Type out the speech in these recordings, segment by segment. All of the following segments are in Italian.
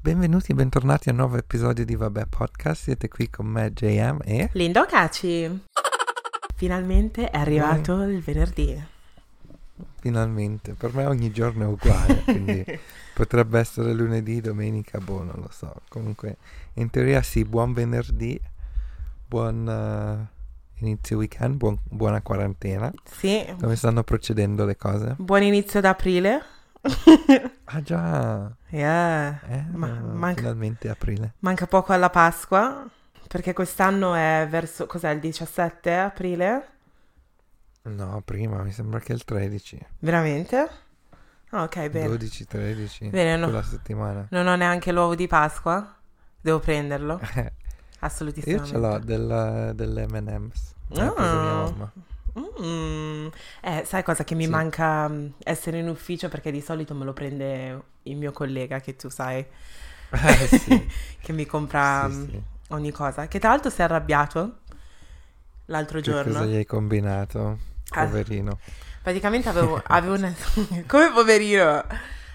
Benvenuti e bentornati a un nuovo episodio di Vabbè Podcast. Siete qui con me, JM e Lindo Caci. Finalmente è arrivato il venerdì. finalmente per me ogni giorno è uguale, quindi potrebbe essere lunedì, domenica, boh, non lo so. Comunque, in teoria sì, buon venerdì, buon eh, inizio weekend, buon- buona quarantena. Sì, Come stanno procedendo le cose? buon inizio d'aprile. Ah già, Yeah. eh, Ma- manca- finalmente aprile. Manca poco alla Pasqua, perché quest'anno è verso, cos'è, il 17 aprile? No, prima, mi sembra che è il 13, Veramente? Ah, ok, bene. 12, 13, Bene, no. quella settimana. Non ho neanche l'uovo di Pasqua? Devo prenderlo? Eh, Io ce l'ho del, delle M&M's. Ah. Mm. Eh, sai cosa che mi Sì. manca mm, essere in ufficio perché di solito me lo prende il mio collega che tu sai Eh, sì, che mi compra sì, mm, sì. ogni cosa. Che tra l'altro si è arrabbiato l'altro Che giorno. cosa gli hai combinato? Ah. Poverino. Praticamente avevo, avevo una... Come poverino!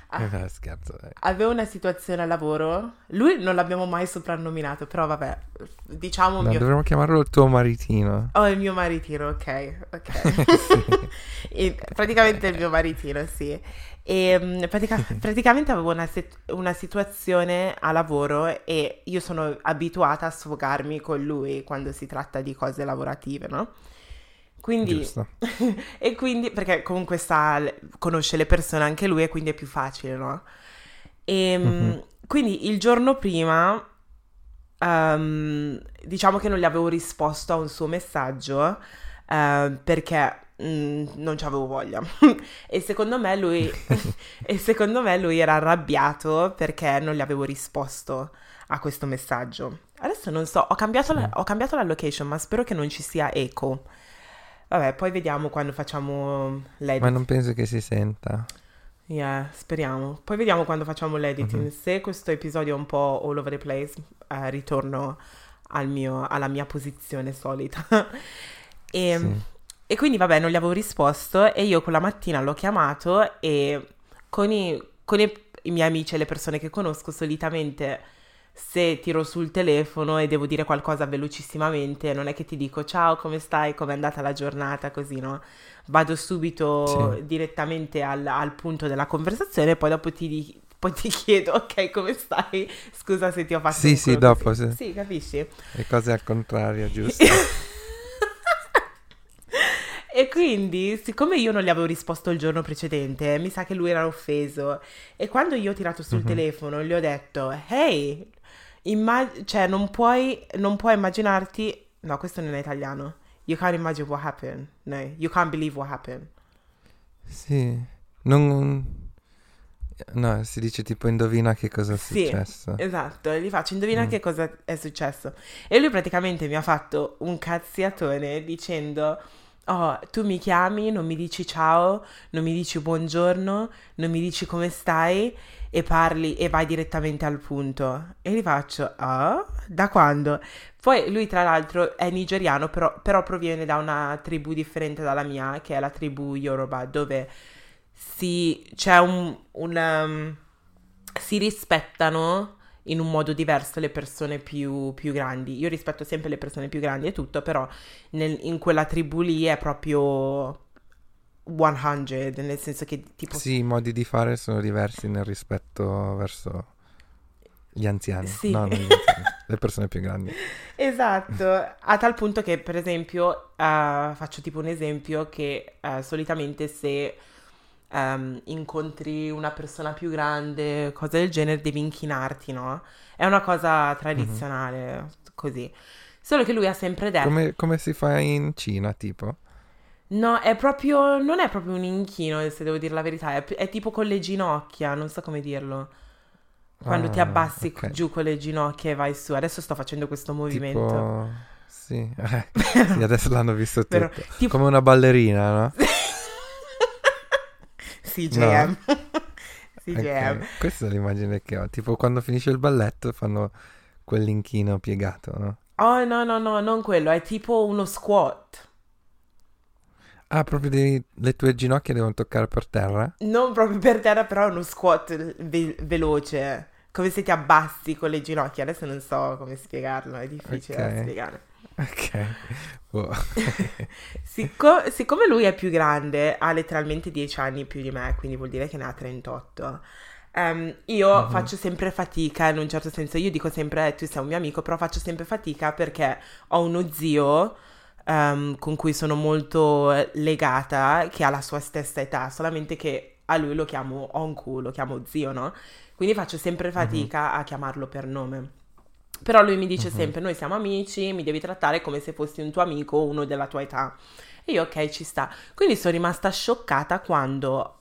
Ah. Eh, scherzo, dai. Avevo una situazione a lavoro. Lui non l'abbiamo mai soprannominato, però vabbè, diciamo No, mio... dovremmo chiamarlo il tuo maritino. Oh, il mio maritino, ok, ok. E praticamente il mio maritino, sì. E mm, pratica- praticamente avevo una, sit- una situazione a lavoro e io sono abituata a sfogarmi con lui quando si tratta di cose lavorative, no? Quindi, e quindi, perché comunque sa, conosce le persone anche lui e quindi è più facile, no? E mm, Mhm. quindi il giorno prima, ehm, diciamo che non gli avevo risposto a un suo messaggio eh, perché mm, non ci avevo voglia. e secondo me lui, e secondo me lui era arrabbiato perché non gli avevo risposto a questo messaggio. Adesso non so, ho cambiato la, ho cambiato la location, ma spero che non ci sia eco. Vabbè, poi vediamo quando facciamo l'edit. Ma non penso che si senta. Yeah, speriamo. Poi vediamo quando facciamo l'editing. Mhm. Se questo episodio è un po' all over the place, eh, ritorno al mio- alla mia posizione solita. e, Sì. e quindi, vabbè, non gli avevo risposto e io quella mattina l'ho chiamato e con i, con i- i miei amici e le persone che conosco solitamente se tiro sul telefono e devo dire qualcosa velocissimamente, non è che ti dico ciao, come stai, com'è andata la giornata, così, no? Vado subito Sì. direttamente al, al punto della conversazione e poi dopo ti, poi ti chiedo, ok, come stai? Scusa se ti ho fatto Sì, sì, dopo, sì. Sì, capisci? Le cose al contrario, giusto? E quindi, siccome io non gli avevo risposto il giorno precedente, mi sa che lui era offeso. E quando io ho tirato sul Mhm. telefono, gli ho detto: Hey, imma- cioè, non puoi, non puoi immaginarti. No, questo non è italiano. You can't imagine what happened. No, you can't believe what happened. Sì. Non... No, si dice tipo indovina che cosa è Sì, successo. Esatto, gli faccio indovina Mm. che cosa è successo. E lui praticamente mi ha fatto un cazziatone dicendo: Oh, tu mi chiami, non mi dici ciao, non mi dici buongiorno, non mi dici come stai e parli e vai direttamente al punto. E gli faccio: Ah, da quando? Poi lui, tra l'altro, è nigeriano, però, però proviene da una tribù differente dalla mia, che è la tribù Yoruba, dove si, c'è un, un, um, si rispettano in un modo diverso le persone più, più grandi. Io rispetto sempre le persone più grandi e tutto, però nel- in quella tribù lì è proprio 100, nel senso che tipo... Sì, i modi di fare sono diversi nel rispetto verso gli anziani. Sì. No, gli anziani, le persone più grandi. Esatto, a tal punto che per esempio, eh, faccio tipo un esempio che eh, solitamente se ehm, incontri una persona più grande, cose del genere, devi inchinarti, no? È una cosa tradizionale, così. Solo che lui ha sempre detto... Come, come si fa in Cina, tipo? No, è proprio, non è proprio un inchino, se devo dire la verità, è, è tipo con le ginocchia, non so come dirlo. Quando ti Ah, abbassi ok. giù con le ginocchia e vai su. Adesso sto facendo questo movimento. Tipo... Sì, eh, sì, adesso l'hanno visto tutto. Però, tipo- Come una ballerina, no? Sì, No? JM. sì, Ok, JM. Questa è l'immagine che ho. Tipo quando finisce il balletto fanno quell'inchino piegato, no? Oh, no, no, no, non quello, è tipo uno squat. Ah, proprio devi- le tue ginocchia devono toccare per terra? Non proprio per terra, però uno squat ve- veloce. Come se ti abbassi con le ginocchia. Adesso non so come spiegarlo, è difficile da Ok. spiegare. Ok. Boh. Sicco- siccome lui è più grande, ha letteralmente 10 anni più di me, quindi vuol dire che ne ha 38. ehm, io Mhm. faccio sempre fatica, in un certo senso, io dico sempre, "Eh, tu sei un mio amico, però faccio sempre fatica perché ho uno zio ehm, con cui sono molto eh, legata, che ha la sua stessa età, solamente che a lui lo chiamo Onku, lo chiamo zio, no? Quindi faccio sempre fatica a chiamarlo per nome. Però lui mi dice Mhm. sempre: Noi siamo amici, mi devi trattare come se fossi un tuo amico o uno della tua età. E io, ok, ci sta. Quindi sono rimasta scioccata quando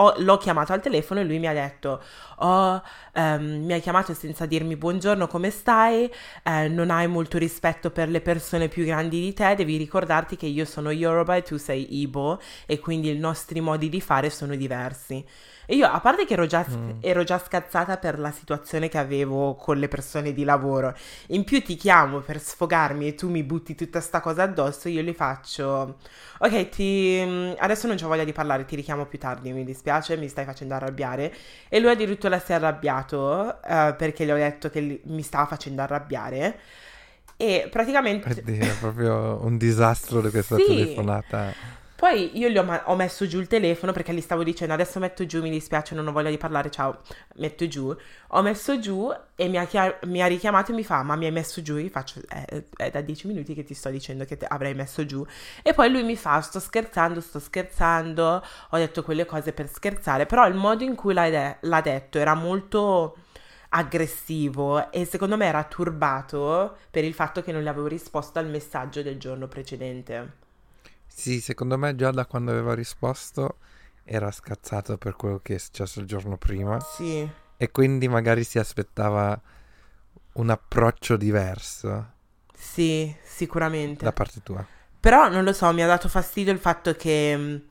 ho- l'ho chiamato al telefono e lui mi ha detto: Oh, ehm, mi hai chiamato senza dirmi buongiorno, come stai? Eh, non hai molto rispetto per le persone più grandi di te. Devi ricordarti che io sono Yoruba e tu sei Igbo, e quindi i nostri modi di fare sono diversi. E io, a parte che ero già, Mm. ero già scazzata per la situazione che avevo con le persone di lavoro, in più ti chiamo per sfogarmi e tu mi butti tutta sta cosa addosso, io gli faccio, ok, ti... mm, adesso non ho voglia di parlare, ti richiamo più tardi, mi dispiace, mi stai facendo arrabbiare. E lui addirittura si è arrabbiato eh, perché gli ho detto che mi stava facendo arrabbiare. E praticamente... Oddio, è proprio un disastro di questa Sì. telefonata. Poi io gli ho, ma- ho messo giù il telefono perché gli stavo dicendo adesso metto giù, mi dispiace, non ho voglia di parlare, ciao, metto giù. Ho messo giù e mi ha, chia- mi ha richiamato e mi fa, ma mi hai messo giù? Io faccio, "Eh, è da dieci minuti che ti sto dicendo che avrei messo giù. E poi lui mi fa, sto scherzando, sto scherzando, ho detto quelle cose per scherzare, però il modo in cui l'ha, de- l'ha detto era molto aggressivo e secondo me era turbato per il fatto che non gli avevo risposto al messaggio del giorno precedente. Sì, secondo me già da quando aveva risposto era scazzato per quello che è successo il giorno prima Sì. e quindi magari si aspettava un approccio diverso Sì, sicuramente. da parte tua. Però non lo so, mi ha dato fastidio il fatto che mh,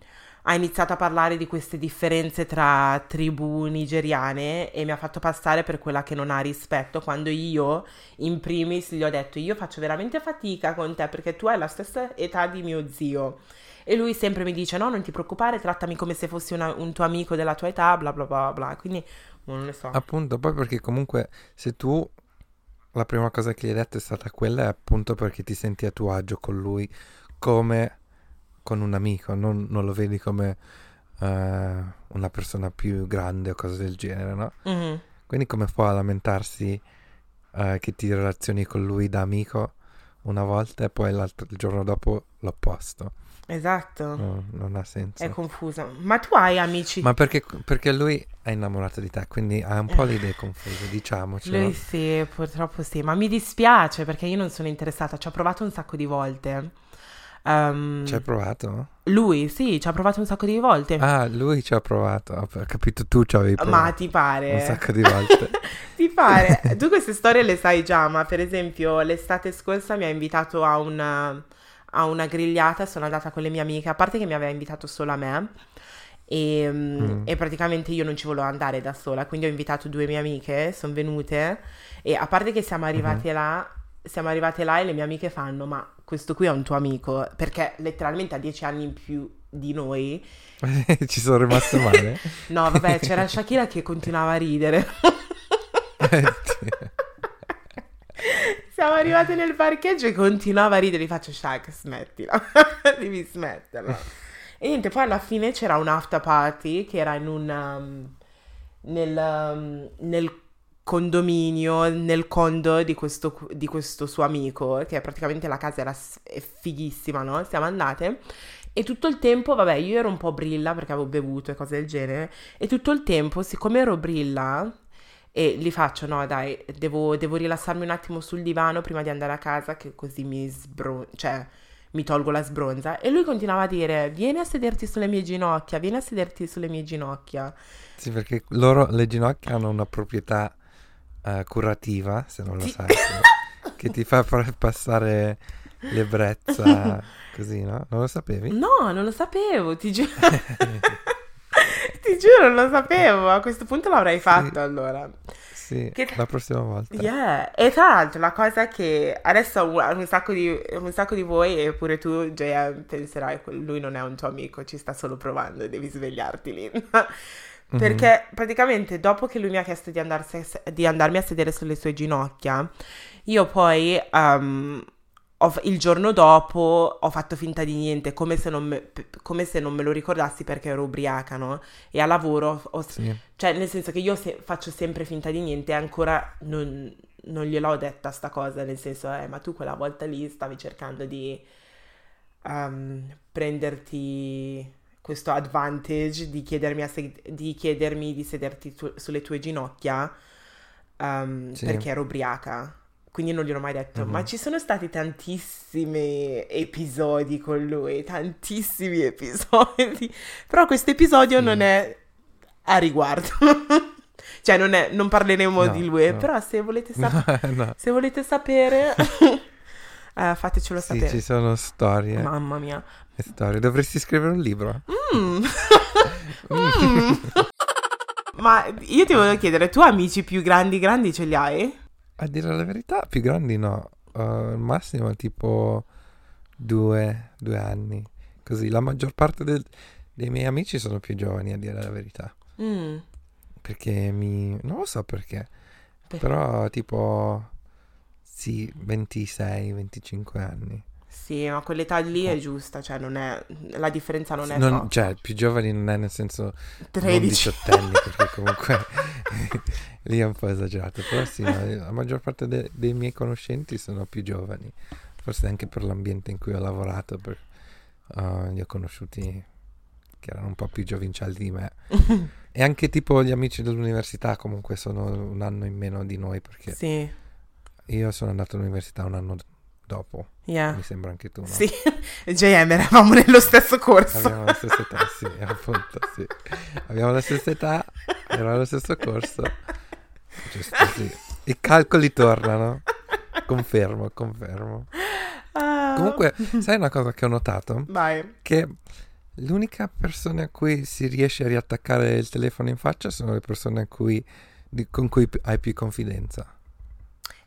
ha iniziato a parlare di queste differenze tra tribù nigeriane e mi ha fatto passare per quella che non ha rispetto, quando io in primis gli ho detto io faccio veramente fatica con te perché tu hai la stessa età di mio zio. E lui sempre mi dice no, non ti preoccupare, trattami come se fossi una- un tuo amico della tua età, bla bla bla bla. Quindi non ne so. Appunto, poi perché comunque se tu la prima cosa che gli hai detto è stata quella, è appunto perché ti senti a tuo agio con lui come con un amico, non, non lo vedi come eh, una persona più grande o cose del genere, no? Mhm. Quindi come può lamentarsi eh, che ti relazioni con lui da amico una volta e poi il giorno dopo l'opposto? Esatto. No, non ha senso. È confusa. Ma tu hai amici? Ma perché, perché lui è innamorato di te, quindi ha un po' le idee confuse, diciamocelo. Lui sì, purtroppo sì, ma mi dispiace perché io non sono interessata, ci ho provato un sacco di volte. Ehm, Ci hai provato? lui sì, ci ha provato un sacco di volte. Ah, lui ci ha provato. Ho capito, tu ci avevi provato. ma ti pare? Un sacco di volte. ti pare? Tu queste storie le sai già, ma per esempio l'estate scorsa mi ha invitato a una, a una grigliata, sono andata con le mie amiche, a parte che mi aveva invitato solo a me. E, Mm. e praticamente io non ci volevo andare da sola, quindi ho invitato due mie amiche, sono venute e a parte che siamo arrivate là, siamo arrivate là e le mie amiche fanno, ma questo qui è un tuo amico, perché letteralmente ha dieci anni in più di noi. ci sono rimasto male. No, vabbè, c'era Shakira che continuava a ridere. Siamo arrivate nel parcheggio e continuava a ridere. Gli faccio, Shaq, smettila. Devi smetterla. E niente, poi alla fine c'era un after party che era in un... um, nel, um, nel condominio, nel condo di questo, di questo suo amico, che praticamente la casa era fighissima, no? Siamo andate e tutto il tempo, vabbè, io ero un po' brilla perché avevo bevuto e cose del genere, e tutto il tempo, siccome ero brilla, e gli faccio, no dai, devo, devo rilassarmi un attimo sul divano prima di andare a casa, che così mi sbron... cioè mi tolgo la sbronza. E lui continuava a dire, vieni a sederti sulle mie ginocchia, vieni a sederti sulle mie ginocchia. Sì, perché loro, le ginocchia hanno una proprietà eh, curativa, se non lo Sì. sai, che ti fa passare l'ebbrezza così, no? Non lo sapevi? No, non lo sapevo, ti giuro. ti giuro, non lo sapevo. A questo punto l'avrei Sì. fatto allora. sì, Che- la prossima volta. Yeah. E tra l'altro la cosa che adesso un, sacco di, un sacco di voi e pure tu, JM, penserai "Que- lui non è un tuo amico, ci sta solo provando, devi svegliarti lì. Mhm. Perché praticamente dopo che lui mi ha chiesto di, andarsi- di andarmi a sedere sulle sue ginocchia, io poi ehm, ho il giorno dopo ho fatto finta di niente, come se non me, come se non me lo ricordassi perché ero ubriaca, no? E a lavoro ho, Sì. cioè, nel senso che io se- faccio sempre finta di niente e ancora non, non gliel'ho detta sta cosa, nel senso, eh, ma tu quella volta lì stavi cercando di ehm, prenderti questo advantage di chiedermi, a se- di, chiedermi di sederti tu- sulle tue ginocchia ehm, Sì. perché ero ubriaca. Quindi non gliel'ho mai detto, Mhm. ma ci sono stati tantissimi episodi con lui, tantissimi episodi. Però questo episodio Sì. non è a riguardo. cioè, non, è- non parleremo No, di lui, no. però se volete, sap- no. se volete sapere, eh, fatecelo Sì, sapere. ci sono storie. Mamma mia. storie. Dovresti scrivere un libro. Mm. Mm. Ma io ti volevo chiedere, tu amici più grandi grandi ce li hai? A dire la verità, più grandi no. Uh, al massimo tipo due, due anni. Così, la maggior parte del- dei miei amici sono più giovani, a dire la verità. Mm. Perché mi... non lo so perché. Per- Però tipo... Sì, 26, 25 anni. Sì, ma quell'età lì è giusta, cioè non è... la differenza non è Non- troppo. cioè, più giovani non è nel senso... non 13. diciottenni, perché comunque lì è un po' esagerato. Però sì, la maggior parte de- dei miei conoscenti sono più giovani. Forse anche per l'ambiente in cui ho lavorato, per, uh, li ho conosciuti che erano un po' più giovincelli di me. E anche tipo gli amici dell'università comunque sono un anno in meno di noi, perché Sì, io sono andato all'università un anno dopo. yeah. Mi sembra anche tu, no? Sì, JM eravamo nello stesso corso. Abbiamo la stessa età, sì, appunto, sì. Abbiamo la stessa età, eravamo allo stesso corso. Giusto, sì. I calcoli tornano. Confermo, confermo. Ah. Comunque, sai una cosa che ho notato? Vai. Che l'unica persona a cui si riesce a riattaccare il telefono in faccia sono le persone cui- di- con cui hai più confidenza.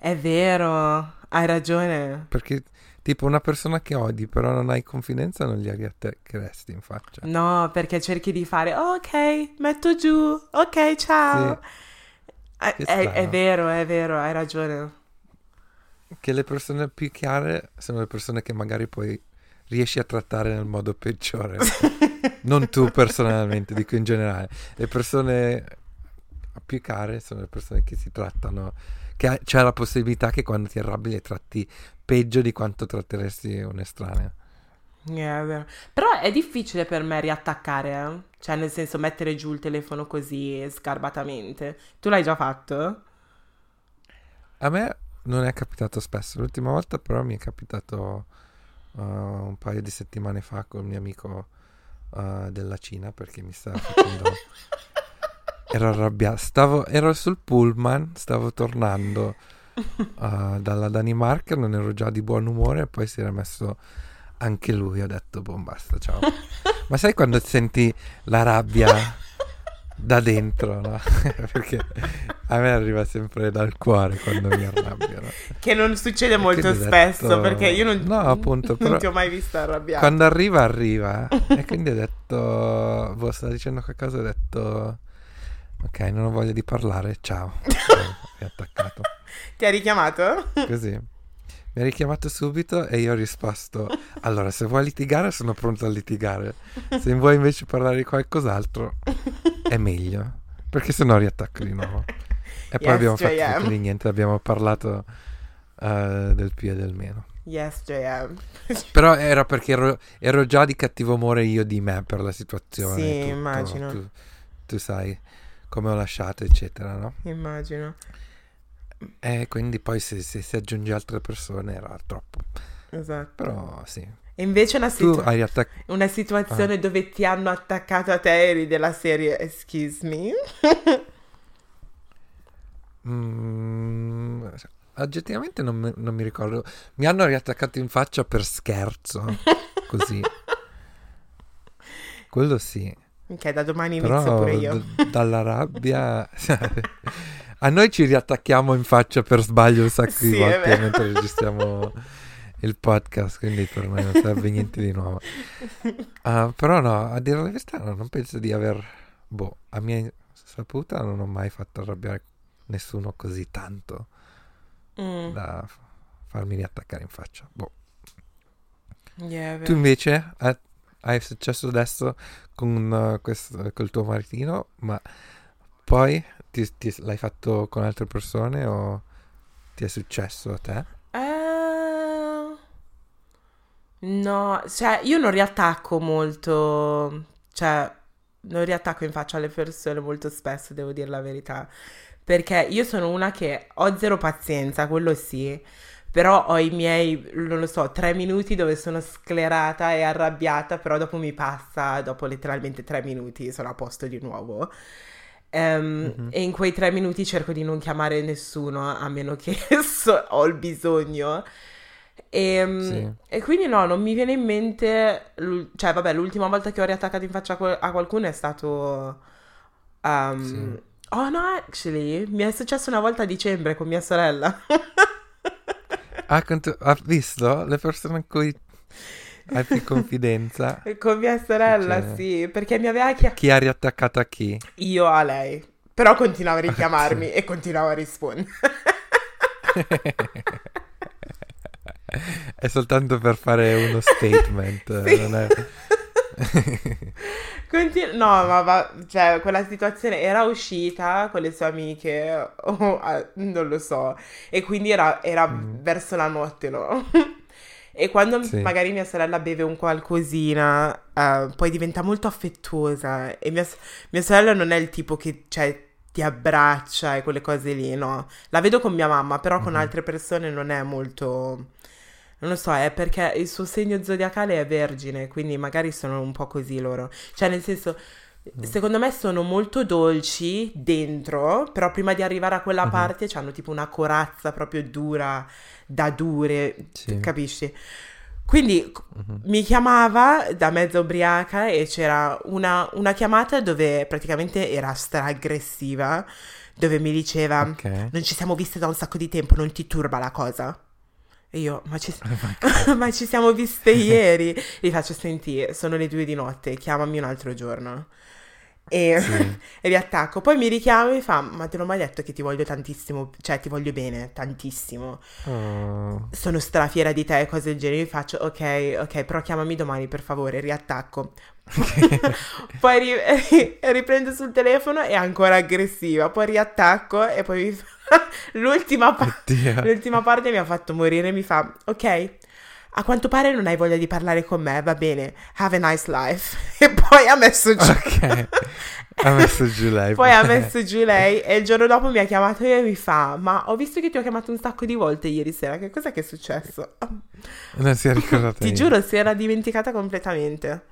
È vero, hai ragione. Perché, tipo, una persona che odi, però non hai confidenza, non gli riattaccheresti in faccia. No, perché cerchi di fare, "Oh, ok, metto giù, ok, ciao. È, Che è- è vero, è vero, hai ragione. che le persone più chiare sono le persone che magari poi riesci a trattare nel modo peggiore. non tu personalmente, dico in generale. Le persone più care sono le persone che si trattano, che c'è la possibilità che quando ti arrabbi le tratti peggio di quanto tratteresti un estraneo. Yeah. Però è difficile per me riattaccare, eh. Cioè, nel senso, mettere giù il telefono così sgarbatamente. Tu l'hai già fatto? A me non è capitato spesso, l'ultima volta però mi è capitato uh, un paio di settimane fa con un mio amico uh, della Cina perché mi stava facendo... ero arrabbiato, stavo, ero sul pullman, stavo tornando uh, dalla Danimarca, non ero già di buon umore e poi si era messo anche lui, ho detto, boh, basta, ciao. Ma sai quando senti la rabbia da dentro, no? Perché a me arriva sempre dal cuore quando mi arrabbio, no? Che non succede molto spesso, detto- perché io non, No, appunto, non ti ho mai vista arrabbiata. Quando arriva, arriva. e quindi ho detto, boh, stava dicendo qualcosa, ho detto, ok, non ho voglia di parlare, ciao. Mi ha attaccato. Ti ha richiamato? Così. Mi ha richiamato subito e io ho risposto, allora, se vuoi litigare sono pronto a litigare. Se vuoi invece parlare di qualcos'altro, è meglio. Perché sennò riattacco di nuovo. E poi Yes, abbiamo fatto JM. finta di niente, abbiamo parlato eh, del più e del meno. Yes, JM. Però era perché ero, ero già di cattivo umore io di me per la situazione. Sì, tutto. immagino. Tu, tu sai come ho lasciato, eccetera, no? Immagino. E quindi poi se, se si aggiunge altre persone era troppo. Esatto. Però sì. E invece una, Tu situ- attaccato... una situazione dove ti hanno attaccato a te eri della serie Excuse me. Mm, oggettivamente non, mi- non mi ricordo. Mi hanno riattaccato in faccia per scherzo. Così. Quello sì. Ok, da domani inizio Però pure io. d- dalla rabbia... A noi ci riattacchiamo in faccia per sbaglio un sacco Sì, di è volte mentre registriamo il podcast, quindi per me non serve niente di nuovo. Ah, però no, a dire la verità no, non penso di aver... Boh, a mia saputa non ho mai fatto arrabbiare nessuno così tanto Mm, da farmi riattaccare in faccia. Boh. yeah, Tu invece eh, hai successo adesso con uh, questo, col tuo maritino, ma poi ti- ti- l'hai fatto con altre persone o ti è successo a te? Eh, no, cioè io non riattacco molto, cioè non riattacco in faccia alle persone molto spesso, devo dire la verità, perché io sono una che ho zero pazienza, quello sì, però ho i miei, non lo so, tre minuti dove sono sclerata e arrabbiata, però dopo mi passa, dopo letteralmente tre minuti sono a posto di nuovo. Ehm, Mhm. E in quei tre minuti cerco di non chiamare nessuno a meno che so- ho il bisogno. E, Sì. e quindi no, non mi viene in mente, cioè vabbè, l'ultima volta che ho riattaccato in faccia a qualcuno è stato... um, Sì. Oh no, actually, mi è successo una volta a dicembre con mia sorella. Ah, con tu- ha visto le persone in cui hai più confidenza? con mia sorella, Cioè- sì, perché mi aveva chiamato Chi ha riattaccato a chi? io a lei. Però continuava a richiamarmi e continuava a rispondere. È soltanto per fare uno statement, Sì. non è... Continu- no, ma va- cioè, quella situazione era uscita con le sue amiche, o ah, non lo so, e quindi era, era Mm. verso la notte, no? E quando Sì. magari mia sorella beve un qualcosina, eh, poi diventa molto affettuosa. E mia, mia sorella non è il tipo che, cioè, ti abbraccia e quelle cose lì, no? La vedo con mia mamma, però con Mhm. altre persone non è molto... Non lo so, è perché il suo segno zodiacale è vergine, quindi magari sono un po' così loro. Cioè, nel senso, Mm. secondo me sono molto dolci dentro, però prima di arrivare a quella Mhm. parte hanno tipo una corazza proprio dura, da dure, Sì. capisci? Quindi Mhm. mi chiamava da mezza ubriaca e c'era una, una chiamata dove praticamente era stra-aggressiva, dove mi diceva Ok. non ci siamo viste da un sacco di tempo, non ti turba la cosa? E io, ma ci, ma ci siamo viste ieri. Gli faccio, senti, sono le due di notte, chiamami un altro giorno. E, Sì. e riattacco. Poi mi richiama e mi fa, ma te l'ho mai detto che ti voglio tantissimo, cioè ti voglio bene, tantissimo. Oh. Sono strafiera di te e cose del genere. Gli faccio, ok, ok, però chiamami domani per favore, riattacco. Poi ri- riprendo sul telefono e è ancora aggressiva. Poi riattacco e poi mi fa... L'ultima, pa- l'ultima parte mi ha fatto morire. Mi fa, ok, a quanto pare non hai voglia di parlare con me, va bene, have a nice life. E poi ha messo giù. Ok. Ha messo giù lei. Poi ha messo giù lei e il giorno dopo mi ha chiamato e mi fa: Ma ho visto che ti ho chiamato un sacco di volte ieri sera. Che cos'è che è successo? Non si è ricordata Ti niente. giuro, si era dimenticata completamente.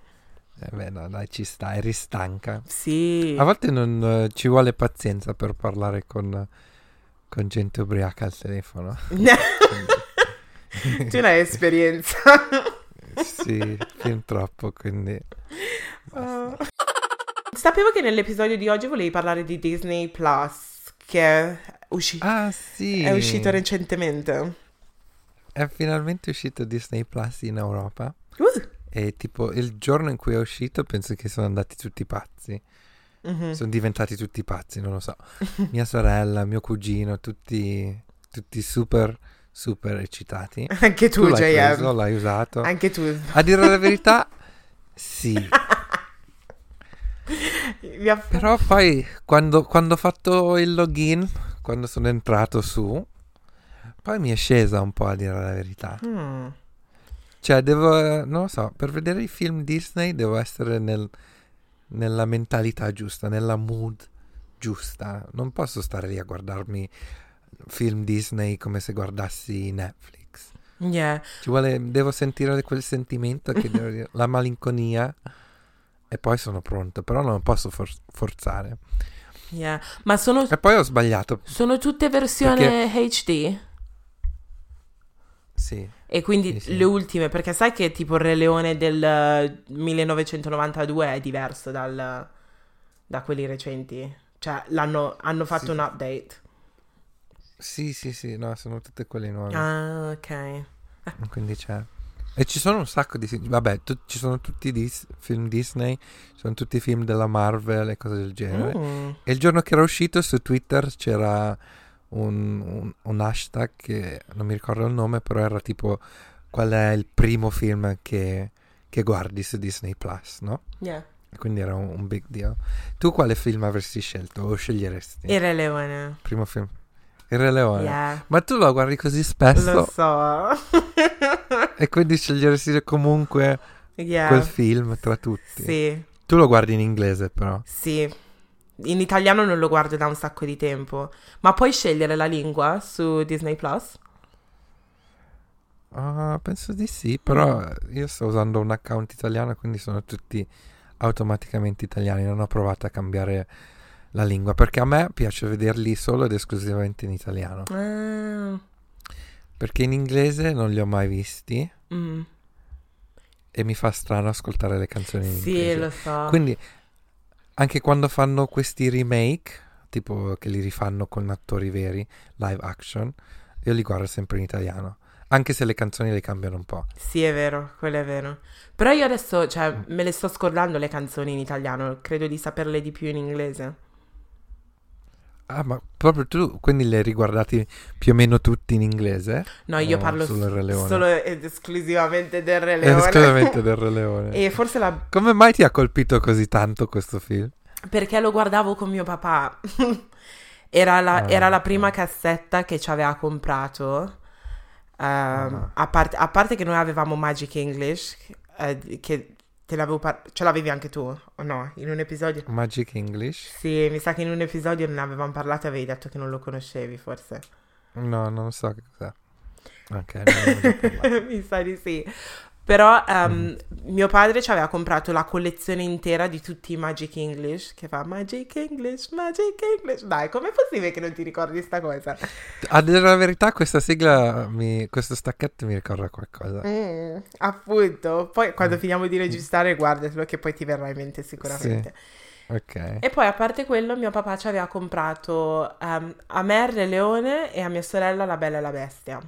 Eh beh, no, dai, ci sta, eri stanca. Sì. A volte non eh, ci vuole pazienza per parlare con, con gente ubriaca al telefono. tu non hai esperienza. sì, fin troppo, quindi... Ah. Sapevo che nell'episodio di oggi volevi parlare di Disney Plus, che è, usci- Ah, sì! è uscito recentemente. È finalmente uscito Disney Plus in Europa. Uh. E tipo il giorno in cui è uscito penso che sono andati tutti pazzi. Mhm. Sono diventati tutti pazzi, non lo so. Mia sorella, mio cugino, tutti, tutti super, super eccitati. Anche tu, Tu l'hai JM. preso, l'hai usato. Anche tu. A dire la verità, sì. Ha- Però poi quando, quando ho fatto il login, quando sono entrato su, poi mi è scesa un po' a dire la verità. Mm. Cioè, devo, non lo so, per vedere i film Disney devo essere nel- nella mentalità giusta, nella mood giusta. Non posso stare lì a guardarmi film Disney come se guardassi Netflix. Yeah. Ci vuole, devo sentire quel sentimento dire, la malinconia e poi sono pronto, però non posso for- forzare. Yeah. Ma sono, E poi ho sbagliato. sono tutte versione HD? Sì. E quindi Sì, sì. le ultime, perché sai che tipo il Re Leone del eh, 1992 è diverso dal- da quelli recenti? Cioè, l'hanno, hanno fatto Sì. un update. Sì, sì, sì, no, sono tutte quelle nuove. Ah, ok. Quindi c'è. E ci sono un sacco di... Vabbè, tu- ci sono tutti i dis- film Disney, ci sono tutti i film della Marvel e cose del genere. Mm. E il giorno che era uscito su Twitter c'era un, un- un hashtag che non mi ricordo il nome, però era tipo qual è il primo film che, che guardi su Disney Plus, no? Yeah. Quindi era un, un big deal. Tu quale film avresti scelto o sceglieresti? Il Re Leone. Primo film? Il Re Leone. Yeah. Ma tu lo guardi così spesso Lo so. e quindi sceglieresti comunque yeah. quel film tra tutti. Sì, Tu lo guardi in inglese però. sì. In italiano non lo guardo da un sacco di tempo. Ma puoi scegliere la lingua su Disney Plus? Ah, penso di sì, però io sto usando un account italiano, quindi sono tutti automaticamente italiani. Non ho provato a cambiare la lingua perché a me piace vederli solo ed esclusivamente in italiano. Ah. Perché in inglese non li ho mai visti Mm. e mi fa strano ascoltare le canzoni in Sì, inglese. lo so. Quindi anche quando fanno questi remake, tipo che li rifanno con attori veri, live action, io li guardo sempre in italiano. Anche se le canzoni le cambiano un po'. Sì, è vero, quello è vero. Però io adesso, cioè, me le sto scordando le canzoni in italiano, credo di saperle di più in inglese. Ah, ma proprio tu, quindi li hai riguardati più o meno tutti in inglese? No, io parlo solo ed esclusivamente del Re Leone. Esclusivamente del Re Leone. E forse la... Come mai ti ha colpito così tanto questo film? perché lo guardavo con mio papà. era, la, Ah, era la prima cassetta che ci aveva comprato. Ehm, Ah. a, parte, a parte che noi avevamo Magic English, eh, che te l'avevo par- ce l'avevi anche tu, o no? In un episodio... Magic English? Sì, mi sa che in un episodio ne avevamo parlato e avevi detto che non lo conoscevi, forse. No, non so che cos'è. Ok, mi sa di sì. Però ehm, Mm. mio padre ci aveva comprato la collezione intera di tutti i Magic English, che fa Magic English, Magic English. Dai, com'è possibile che non ti ricordi sta cosa? A dire la verità, questa sigla, mi- questo stacchetto mi ricorda qualcosa. Mm, appunto. Poi quando Mm. finiamo di registrare, guardatelo che poi ti verrà in mente sicuramente. Ok. E poi a parte quello, mio papà ci aveva comprato ehm, a me il Re Leone e a mia sorella La Bella e la Bestia.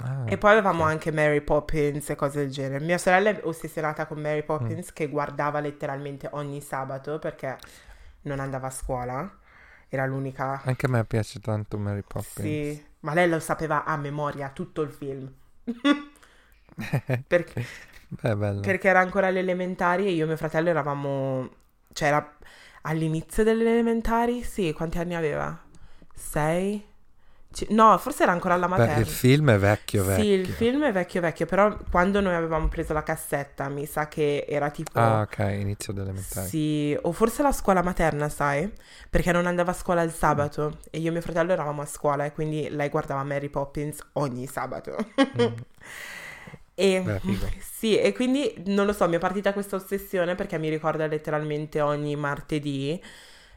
Ah, E poi avevamo ok. anche Mary Poppins e cose del genere. Mia sorella è ossessionata con Mary Mm. Poppins che guardava letteralmente ogni sabato perché non andava a scuola. Era l'unica. Anche a me piace tanto Mary Poppins. Sì, ma lei lo sapeva a memoria tutto il film. perché, Beh, bello. perché era ancora alle elementari e io e mio fratello eravamo. Cioè, era all'inizio delle elementari? Sì, quanti anni aveva? Sei? No, forse era ancora alla Beh, materna. il film è vecchio, vecchio. Sì, il film è vecchio vecchio, però quando noi avevamo preso la cassetta mi sa che era tipo... Ah, ok, inizio dell'elementare. Sì, o forse la scuola materna, sai? Perché non andava a scuola il sabato e io e mio fratello eravamo a scuola e quindi lei guardava Mary Poppins ogni sabato. Mm. E Beh, sì, e quindi non lo so, mi è partita questa ossessione perché mi ricorda letteralmente ogni martedì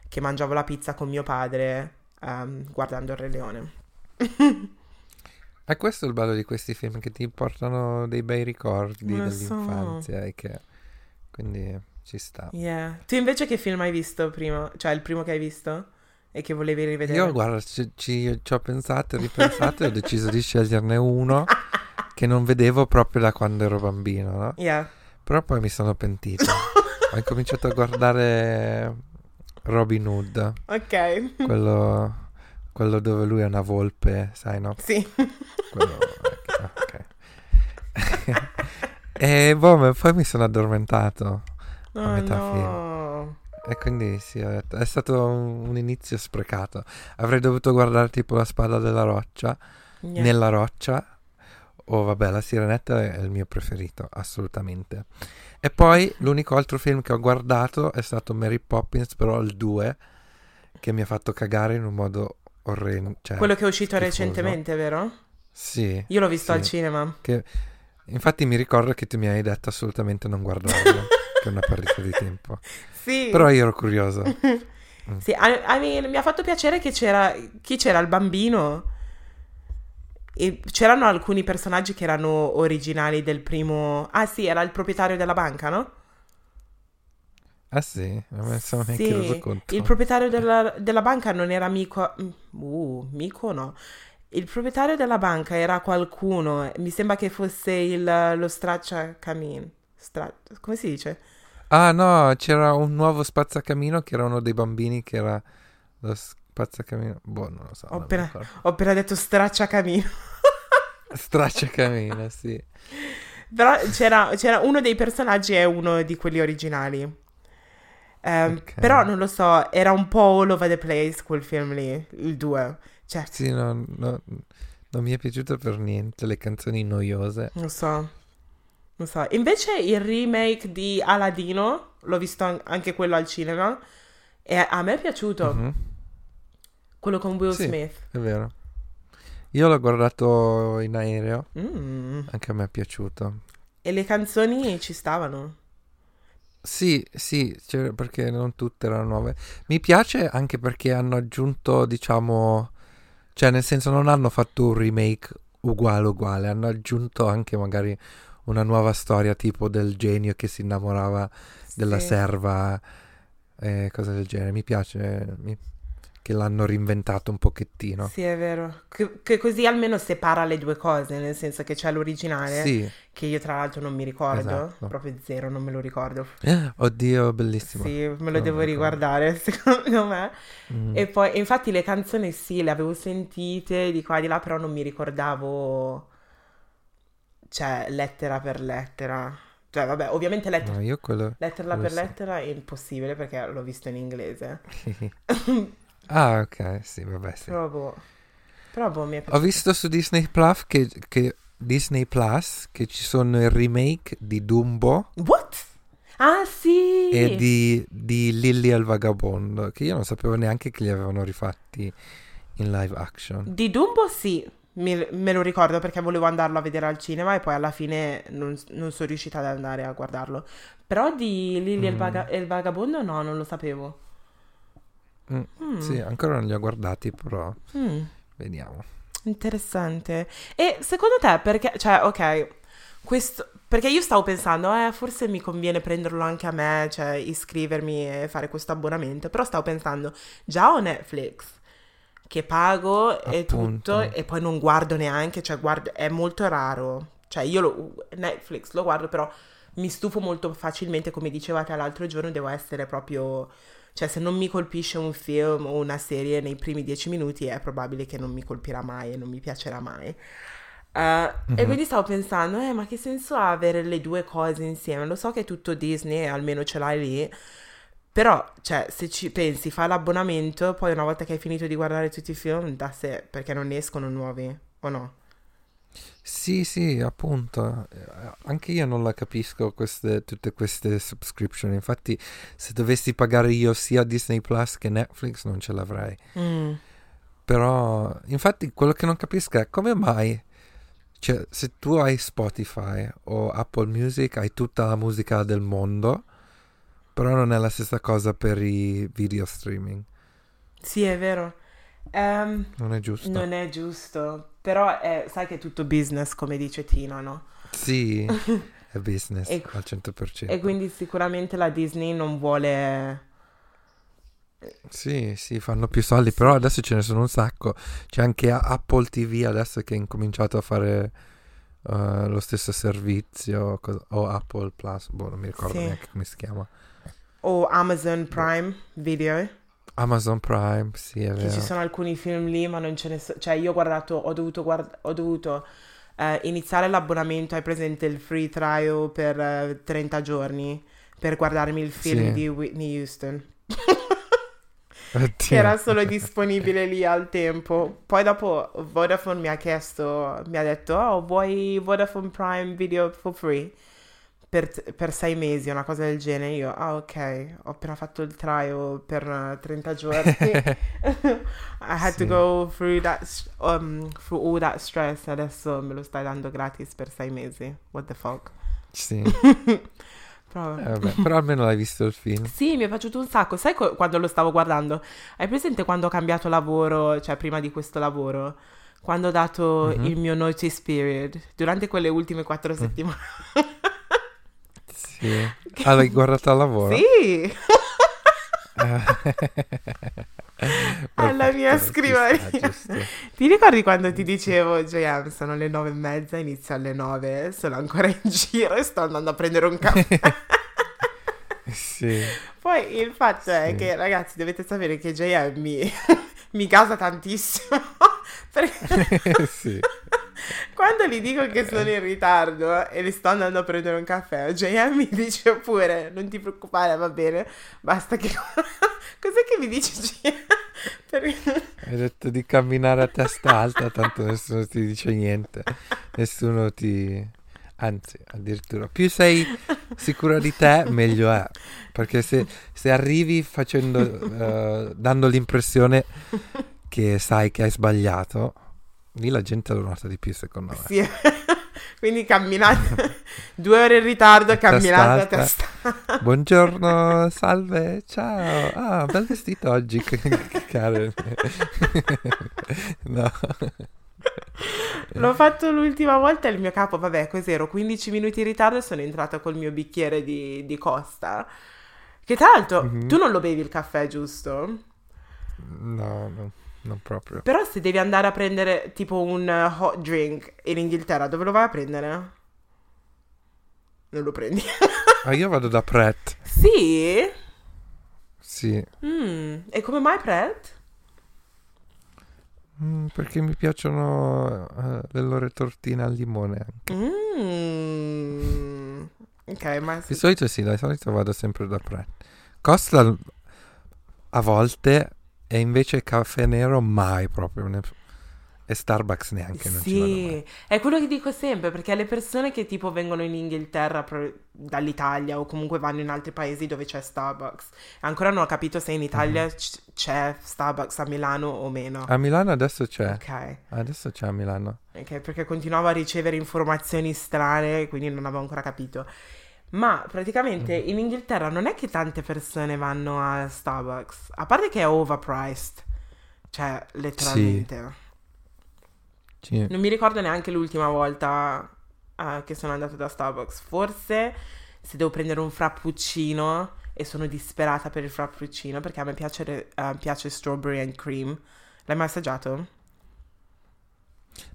che mangiavo la pizza con mio padre ehm, guardando il Re Leone. E questo è il bello di questi film, che ti portano dei bei ricordi Lo so. dell'infanzia e che... Quindi ci sta. Yeah. Tu invece che film hai visto prima? Cioè il primo che hai visto e che volevi rivedere? Io, guarda, ci, ci- ci ho pensato e ripensato e ho deciso di sceglierne uno che non vedevo proprio da quando ero bambino, no? Yeah. Però poi mi sono pentito. ho incominciato a guardare Robin Hood, Ok. quello, quello dove lui è una volpe, sai, no? Sì. Quello- ok. e boh, poi mi sono addormentato. Oh, metà no. E quindi sì, è stato un, un inizio sprecato. Avrei dovuto guardare tipo la spada della roccia, Yeah. nella roccia. O vabbè, la sirenetta è il mio preferito, assolutamente. E poi l'unico altro film che ho guardato è stato Mary Poppins, però il 2, che mi ha fatto cagare in un modo orrendo. Cioè, Quello che è uscito schifoso. recentemente, vero? Sì. Io l'ho visto Sì. al cinema. Che, infatti mi ricordo che tu mi hai detto assolutamente non guardarlo, che è una perdita di tempo. Sì. Però io ero curioso. Sì, I, I mean, mi ha fatto piacere che c'era chi c'era il bambino e c'erano alcuni personaggi che erano originali del primo. Ah, sì, era il proprietario della banca, no? Ah sì, non me ne sono neanche reso Sì, conto. il proprietario della, della banca non era Mico... Uh, Mico no. Il proprietario della banca era qualcuno, mi sembra che fosse il, lo stracciacamin. Stra... come si dice? Ah no, c'era un nuovo spazzacamino che era uno dei bambini che era lo spazzacamino. Boh, non lo so. Ho appena, ho appena detto stracciacamino. Stracciacamino, sì. Però c'era, c'era uno dei personaggi è uno di quelli originali. Ehm, Ok. Però non lo so, era un po' all over the place quel film lì, il 2. Cioè, Sì, no, no, non mi è piaciuto per niente, le canzoni noiose. non so. Non so. Invece il remake di Aladino, l'ho visto an- anche quello al cinema, e a me è piaciuto. Mhm, Quello con Will Sì. Smith. è vero. Io l'ho guardato in aereo, Mm. anche a me è piaciuto. E le canzoni ci stavano. Sì, sì, cioè, perché non tutte erano nuove. Mi piace anche perché hanno aggiunto, diciamo, cioè nel senso non hanno fatto un remake uguale uguale, hanno aggiunto anche magari una nuova storia tipo del genio che si innamorava della Sì. serva e cose del genere. Mi piace mi- che l'hanno reinventato un pochettino. Sì, è vero. Che, che così almeno separa le due cose, nel senso che c'è l'originale, Sì, che io tra l'altro non mi ricordo, Esatto. proprio zero, non me lo ricordo. oddio, bellissimo. Sì, me lo Non devo riguardare, secondo me. Mm. E poi, infatti, le canzoni sì, le avevo sentite di qua e di là, però non mi ricordavo, cioè, lettera per lettera. Cioè, vabbè, ovviamente lettera, No, io quello... lettera per sì. lettera è impossibile perché l'ho visto in inglese. ah, ok, sì, vabbè, sì. Però, boh, mi è Ho piaciuto. visto su Disney Plus che, che- Disney Plus che ci sono il remake di Dumbo What? Ah, sì! e di, di Lily al Vagabondo, che io non sapevo neanche che li avevano rifatti in live action. Di Dumbo sì, mi- me lo ricordo perché volevo andarlo a vedere al cinema e poi alla fine non, non sono riuscita ad andare a guardarlo. Però di Lily e il, Mm. Vaga- e il Vagabondo no, non lo sapevo. Mm, Mm, Sì, ancora non li ho guardati, però mm, vediamo. interessante. E secondo te perché, cioè, ok, questo, perché io stavo pensando, eh, forse mi conviene prenderlo anche a me, cioè iscrivermi e fare questo abbonamento, però stavo pensando, già ho Netflix, che pago e tutto, e poi non guardo neanche, cioè guardo, è molto raro, cioè io lo- Netflix lo guardo, però mi stufo molto facilmente, come dicevate l'altro giorno, devo essere proprio, cioè se non mi colpisce un film o una serie nei primi dieci minuti è probabile che non mi colpirà mai e non mi piacerà mai. Eh, E Mhm. quindi stavo pensando, eh, ma che senso ha avere le due cose insieme? Lo so che è tutto Disney, almeno ce l'hai lì, però, cioè, se ci pensi, fai l'abbonamento, poi una volta che hai finito di guardare tutti i film, da sé, perché non ne escono nuovi, o no? Sì, sì, appunto. Eh, Anche io non la capisco queste, tutte queste subscription. Infatti, se dovessi pagare io sia Disney Plus che Netflix, non ce l'avrei. Mm. Però, infatti, quello che non capisco è come mai, cioè, se tu hai Spotify o Apple Music, hai tutta la musica del mondo, però non è la stessa cosa per i video streaming. Sì, è vero. Ehm, Non è giusto? non è giusto, però è- sai che è tutto business, come dice Tina, no? Sì, è business E- al 100%. E quindi sicuramente la Disney non vuole... Sì, sì, fanno più soldi, però adesso ce ne sono un sacco. C'è anche Apple TV adesso che ha incominciato a fare eh, lo stesso servizio, cos- o Apple Plus, boh, non mi ricordo Sì. neanche come si chiama. O Amazon Prime Video, Amazon Prime, sì, è vero. ci sono alcuni film lì, ma non ce ne sono... Cioè, io ho guardato, ho dovuto, guard- ho dovuto eh, iniziare l'abbonamento, hai presente il free trial per eh, 30 giorni, per guardarmi il film Sì. di Whitney Houston. Che era solo disponibile lì al tempo. Poi dopo Vodafone mi ha chiesto, mi ha detto, oh, vuoi Vodafone Prime Video for free? Per, per sei mesi, una cosa del genere. Io, ah ok, ho appena fatto il trial per eh, 30 giorni. I had Sì. to go through that, um, through all that stress. Adesso me lo stai dando gratis per sei mesi. What the fuck? Sì, Però- eh, vabbè, però almeno l'hai visto il film. sì, mi è piaciuto un sacco. Sai co- quando lo stavo guardando? Hai presente quando ho cambiato lavoro, cioè prima di questo lavoro? Quando ho dato Mhm. il mio notice period, durante quelle ultime quattro Mm. settimane. Sì. Ah, l'hai guardato al lavoro? Sì, alla mia Perfetto, ci scrivania. sta, giusto. Ti ricordi quando ti dicevo, JM, sono le nove e mezza, inizio alle nove, sono ancora in giro e sto andando a prendere un caffè. Sì. Poi il fatto è Sì. che, ragazzi, dovete sapere che JM mi, mi gasa tantissimo. Perché sì. quando gli dico che sono in ritardo e li sto andando a prendere un caffè, JM mi dice pure, non ti preoccupare, va bene, basta che... Cos'è che mi dice JM? Perché... Hai detto di camminare a testa alta, tanto nessuno ti dice niente. Nessuno ti... Anzi, addirittura, più sei sicura di te, meglio è. Perché se, se arrivi facendo, eh, dando l'impressione che sai che hai sbagliato, lì la gente lo nota di più, secondo me. Sì. Quindi camminate due ore in ritardo, Testa camminate a testa. Buongiorno, salve, ciao. Ah, bel vestito oggi, Karen. no. L'ho fatto l'ultima volta e il mio capo, vabbè, cos'ero? 15 minuti in ritardo e sono entrata col mio bicchiere di, di Costa. Che tra l'altro, Mhm. tu non lo bevi il caffè, giusto? No, no, non proprio. Però se devi andare a prendere tipo un eh, hot drink in Inghilterra, dove lo vai a prendere? Non lo prendi. Ah, io vado da Pret. sì? Sì, Mm, E come mai Pret? Mm, perché mi piacciono eh, le loro tortine al limone. anche. Mm. Ok, ma... Di solito sì, di solito vado sempre da Pret. Costa a volte e invece caffè nero mai proprio. ne- E Starbucks neanche, non Sì, è quello che dico sempre, perché le persone che tipo vengono in Inghilterra pro- dall'Italia o comunque vanno in altri paesi dove c'è Starbucks, ancora non ho capito se in Italia Mhm. c- c'è Starbucks a Milano o meno. A Milano adesso c'è. Ok, Adesso c'è a Milano. ok, perché continuavo a ricevere informazioni strane, quindi non avevo ancora capito. Ma praticamente Mhm. in Inghilterra non è che tante persone vanno a Starbucks, a parte che è overpriced, cioè letteralmente. Sì. Non mi ricordo neanche l'ultima volta eh, che sono andata da Starbucks. Forse se devo prendere un frappuccino e sono disperata per il frappuccino perché a me piace, eh, piace strawberry and cream. L'hai mai assaggiato?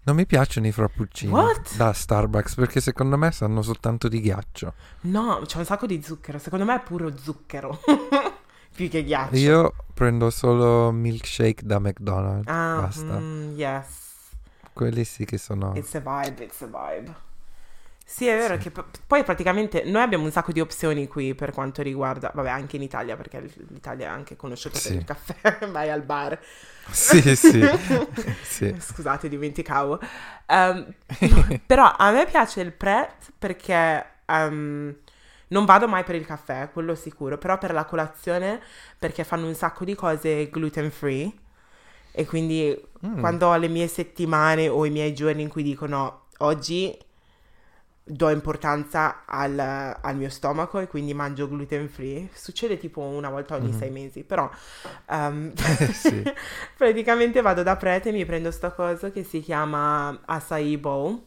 Non mi piacciono i frappuccini What? da Starbucks perché secondo me sanno soltanto di ghiaccio. No, c'è un sacco di zucchero. Secondo me è puro zucchero. Più che ghiaccio. Io prendo solo milkshake da McDonald's. Ah, Basta. mm, yes. Quelli sì che sono... It's a vibe, it's a vibe. Sì, è vero Sì. che p- poi praticamente noi abbiamo un sacco di opzioni qui per quanto riguarda, vabbè, anche in Italia, perché l'Italia è anche conosciuta Sì. per il caffè, vai al bar. Sì, sì, sì. Scusate, dimenticavo. Ehm, però a me piace il Pret perché ehm, non vado mai per il caffè, quello sicuro, però per la colazione perché fanno un sacco di cose gluten free e quindi Mm. quando ho le mie settimane o i miei giorni in cui dico no, oggi do importanza al, al mio stomaco e quindi mangio gluten free, succede tipo una volta ogni Mhm. sei mesi, però Sì. praticamente vado da prete e mi prendo sta cosa che si chiama acai bowl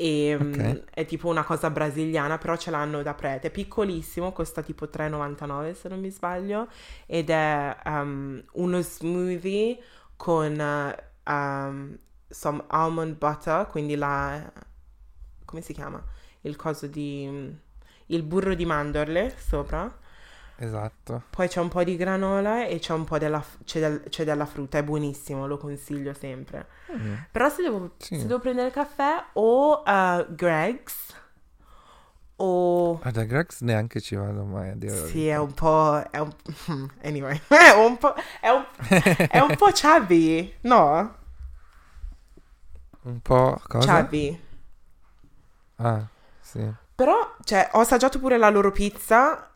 e mm, Ok. è tipo una cosa brasiliana, però ce l'hanno da prete, è piccolissimo, costa tipo 3,99 se non mi sbaglio ed è um, uno smoothie con uh, um, some almond butter, quindi la come si chiama? Il coso di il burro di mandorle sopra. Esatto. Poi c'è un po' di granola e c'è un po' della, c'è del- c'è della frutta, è buonissimo, lo consiglio sempre. Mm. Però se devo, Sì. se devo prendere caffè o eh, Greg's o... Ah, da Greg's neanche ci vado mai a dire Sì, è un po'... È un, anyway, è un po'... È un, è un po' chubby, no? Un po' cosa? Chubby. Ah, sì. Però, cioè, ho assaggiato pure la loro pizza,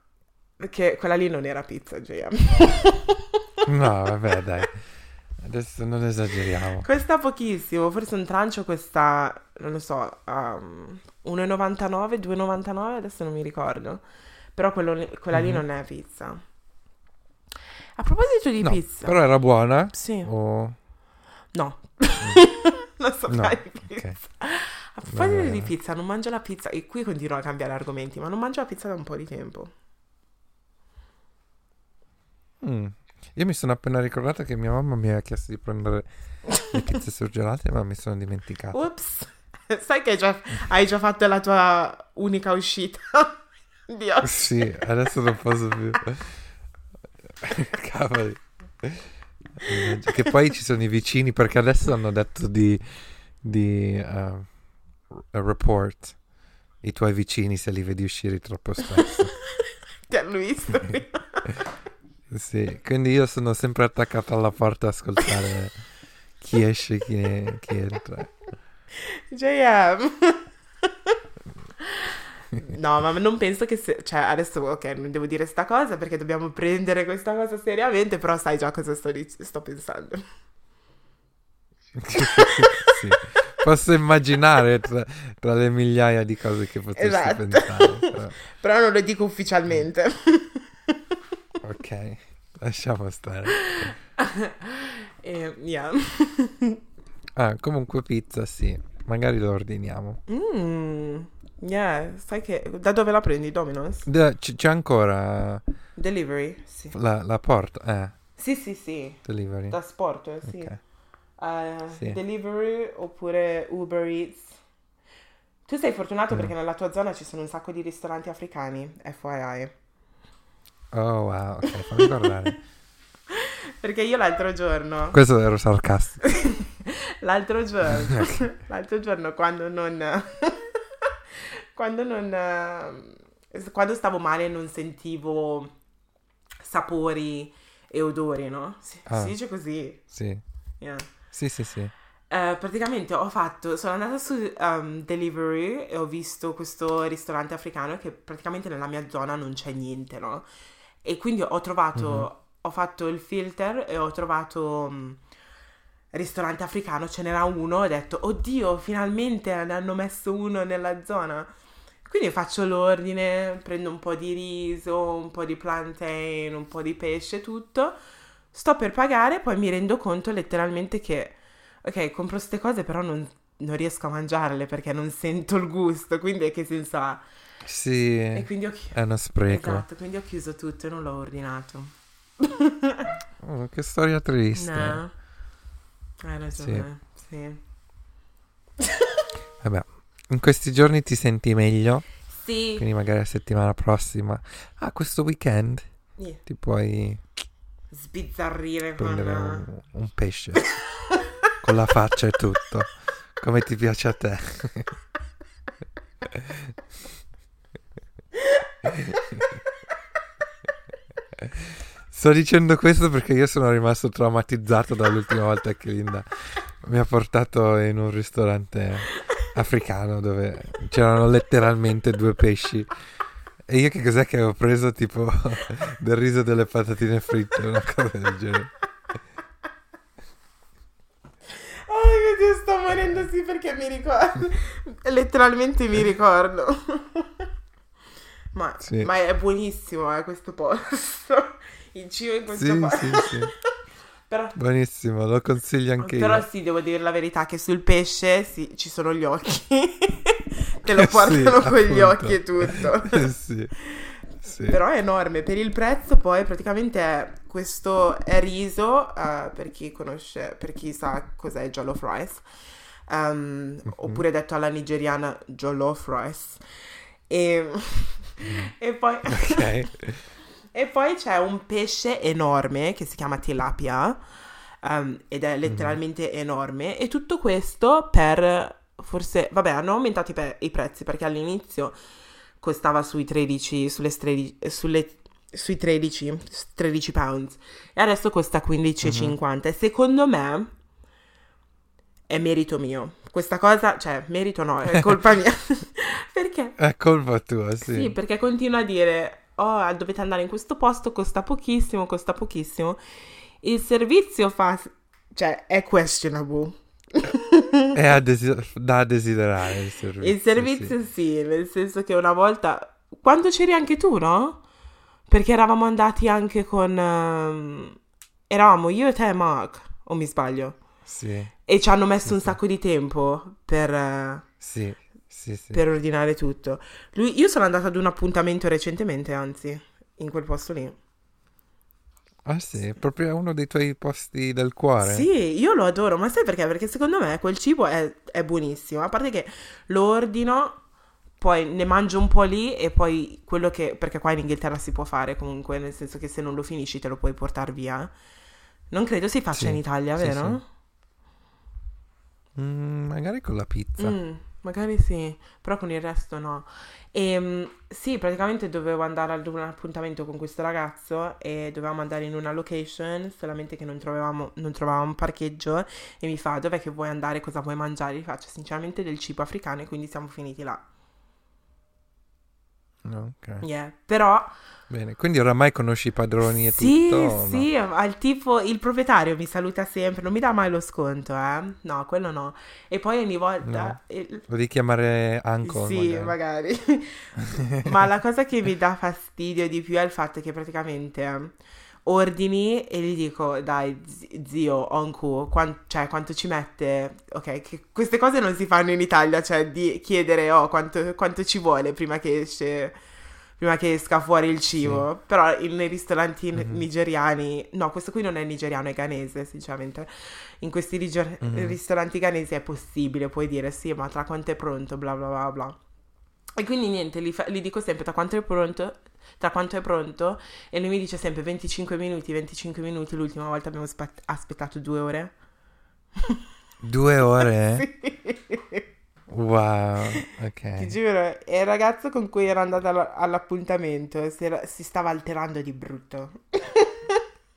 che quella lì non era pizza, JM. No, vabbè, dai. Adesso non esageriamo. Costa pochissimo, forse un trancio costa, non lo so, um, 1,99, 2,99, adesso non mi ricordo. Però quello quella lì Mhm. non è pizza. A proposito di No, pizza, però era buona? sì, O... no, non so No, fare pizza. A proposito Eh. di pizza, non mangio la pizza. E qui continuo a cambiare argomenti, ma non mangio la pizza da un po' di tempo. Mm. Io mi sono appena ricordato che mia mamma mi aveva chiesto di prendere le pizze surgelate, ma mi sono dimenticato. Ups. Sai che hai già, hai già fatto la tua unica uscita di oggi? Sì, adesso non posso più. Cavoli. Che poi ci sono i vicini perché adesso hanno detto di, di uh, report i tuoi vicini se li vedi uscire troppo spesso. Ti hanno visto prima. Sì, quindi io sono sempre attaccato alla porta a ascoltare chi esce, chi, chi entra. JM. No, ma non penso che se... Cioè, adesso, ok, non devo dire sta cosa perché dobbiamo prendere questa cosa seriamente, però sai già cosa sto, dic- sto pensando. Sì. Posso immaginare tra, tra le migliaia di cose che potresti Esatto. pensare. però- Però non lo dico ufficialmente. Ok, lasciamo stare. E, yeah. Ah, comunque pizza, sì. Magari lo ordiniamo. Mm, yeah, sai che... Da dove la prendi, Domino's? D- c- c'è ancora Delivery, sì. la, la porta. Eh, Sì, sì, sì. delivery. Da sport, eh, sì. Ok. Eh, Sì. Delivery oppure Uber Eats. Tu sei fortunato Mm. perché nella tua zona ci sono un sacco di ristoranti africani, FYI. Oh, wow, ok, fammi guardare. Perché io l'altro giorno, Questo ero sarcastico. l'altro giorno, l'altro giorno quando non, quando non, eh, quando stavo male non sentivo sapori e odori, no? Si, Ah. si dice così. Sì, yeah. sì, sì, sì. Eh, praticamente ho fatto, sono andata su um, Delivery e ho visto questo ristorante africano che praticamente nella mia zona non c'è niente, no? E quindi ho trovato, ho fatto il filter e ho trovato um, ristorante africano, ce n'era uno, ho detto, oddio, finalmente ne hanno messo uno nella zona. Quindi faccio l'ordine, prendo un po' di riso, un po' di plantain, un po' di pesce, tutto. Sto per pagare, poi mi rendo conto letteralmente che ok, compro queste cose, però non, non riesco a mangiarle perché non sento il gusto, quindi che senso ha? Sì, E quindi ho, chi- è uno spreco. esatto, quindi ho chiuso tutto e non l'ho ordinato. Oh, che storia triste. No, hai ragione, sì. Vabbè, in questi giorni ti senti meglio, Sì, quindi magari la settimana prossima. Ah, questo weekend Yeah. ti puoi sbizzarrire con... un, un pesce con la faccia e tutto, come ti piace a te. Sto dicendo questo perché io sono rimasto traumatizzato dall'ultima volta che Linda mi ha portato in un ristorante africano dove c'erano letteralmente due pesci. E io che cos'è che avevo preso? Tipo del riso e delle patatine fritte, una cosa del genere. Oh mio Dio, sto morendo sì perché mi ricordo. Letteralmente mi ricordo. Ma, Sì. ma è buonissimo eh, questo posto. Il cibo in questo Sì, posto. sì, sì. Però, Buonissimo, lo consiglio anche però io. sì, devo dire la verità che sul pesce sì, ci sono gli occhi. Te lo Sì, portano con gli appunto. occhi e tutto. sì, sì. Però è enorme. Per il prezzo poi praticamente è, questo è riso, eh, per chi conosce, per chi sa cos'è il jollof rice. Ehm, Mhm. Oppure detto alla nigeriana jollof rice. E, e poi... Ok. E poi c'è un pesce enorme che si chiama tilapia ehm, ed è letteralmente enorme e tutto questo per forse, vabbè, hanno aumentato i, pe- i prezzi perché all'inizio costava sui 13, sulle, stredi- sulle- sui 13, 13 pounds e adesso costa 15,50 e secondo me è merito mio. Questa cosa, cioè, merito no, è colpa mia. perché? È colpa tua, sì. Sì, perché continua a dire, oh, dovete andare in questo posto, costa pochissimo, costa pochissimo. Il servizio fa, cioè, è questionable. È a desi- da desiderare il servizio. Il servizio sì. nel senso che una volta, quando c'eri anche tu, no? Perché eravamo andati anche con, ehm, eravamo io e te e Mark, o mi sbaglio? Sì, e ci hanno messo un sacco di tempo per, eh, sì, sì, sì. per ordinare tutto. Lui- io sono andata ad un appuntamento recentemente, anzi, in quel posto lì. Ah sì, proprio uno dei tuoi posti del cuore. Sì, io lo adoro, ma sai perché? Perché secondo me quel cibo è, è buonissimo. A parte che lo ordino, poi ne mangio un po' lì e poi quello che... Perché qua in Inghilterra si può fare comunque, nel senso che se non lo finisci te lo puoi portare via. Non credo si faccia Sì, in Italia, sì, vero? Mm, magari con la pizza. Mm, magari sì, però con il resto no. E mm, sì, praticamente dovevo andare ad un appuntamento con questo ragazzo e dovevamo andare in una location, solamente che non trovavamo, non trovavamo un parcheggio e mi fa dov'è che vuoi andare, cosa vuoi mangiare? Gli faccio sinceramente del cibo africano e quindi siamo finiti là. Ok, Yeah. Però bene. Quindi oramai conosci i padroni e sì, tutto? no? sì, al tipo il proprietario mi saluta sempre, non mi dà mai lo sconto, eh? No, quello no. E poi ogni volta... No. Lo devi chiamare uncle Sì, magari. magari. Ma la cosa che mi dà fastidio di più è il fatto che praticamente ordini e gli dico, dai, zi- zio, uncle, quan- cioè quanto ci mette? Ok, che queste cose non si fanno in Italia, cioè di chiedere, oh, quanto, quanto ci vuole prima che esce, prima che esca fuori il cibo. Però in- nei ristoranti Mhm. nigeriani, no, questo qui non è nigeriano, è ghanese, sinceramente. In questi riger- Mhm. ristoranti ghanesi è possibile, puoi dire, sì, ma tra quanto è pronto, bla bla bla bla. E quindi niente, gli, fa- gli dico sempre tra quanto è pronto, tra quanto è pronto, e lui mi dice sempre 25 minuti, 25 minuti. L'ultima volta abbiamo spa- aspettato due ore. Due ore? Sì. Wow, Ti ok. giuro, e il ragazzo con cui ero andata all- all'appuntamento si, era- si stava alterando di brutto.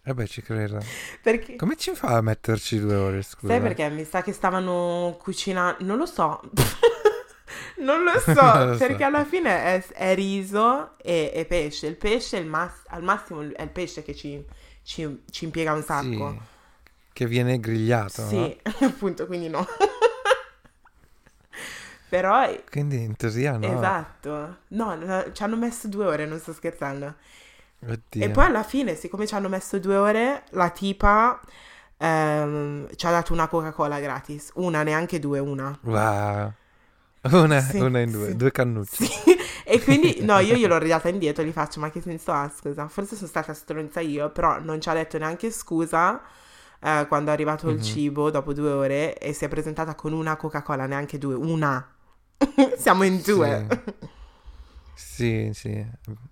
Eh beh, ci credo. Perché? Come ci fa a metterci due ore, scusa? Sai perché? Mi sa che stavano cucinando, non lo so. Non lo so, Non lo so. perché alla fine è, è riso e, e pesce. Il pesce, il mas- al massimo, è il pesce che ci, ci- ci impiega un sacco. Sì, che viene grigliato, no? Sì, appunto, quindi no. Però, Quindi in teoria no. esatto. No, no, ci hanno messo due ore, non sto scherzando. Oddio. E poi alla fine, siccome ci hanno messo due ore, la tipa ehm, ci ha dato una Coca-Cola gratis. Una, neanche due, una. Wow. Una, Sì, una in due, sì. due cannucce. Sì, e quindi no, io gliel'ho ridata indietro e gli faccio: Ma che senso ha? Scusa, forse sono stata stronza io, però non ci ha detto neanche scusa eh, quando è arrivato il Mhm. cibo dopo due ore e si è presentata con una Coca-Cola, neanche due, una. Siamo in due. Sì, sì.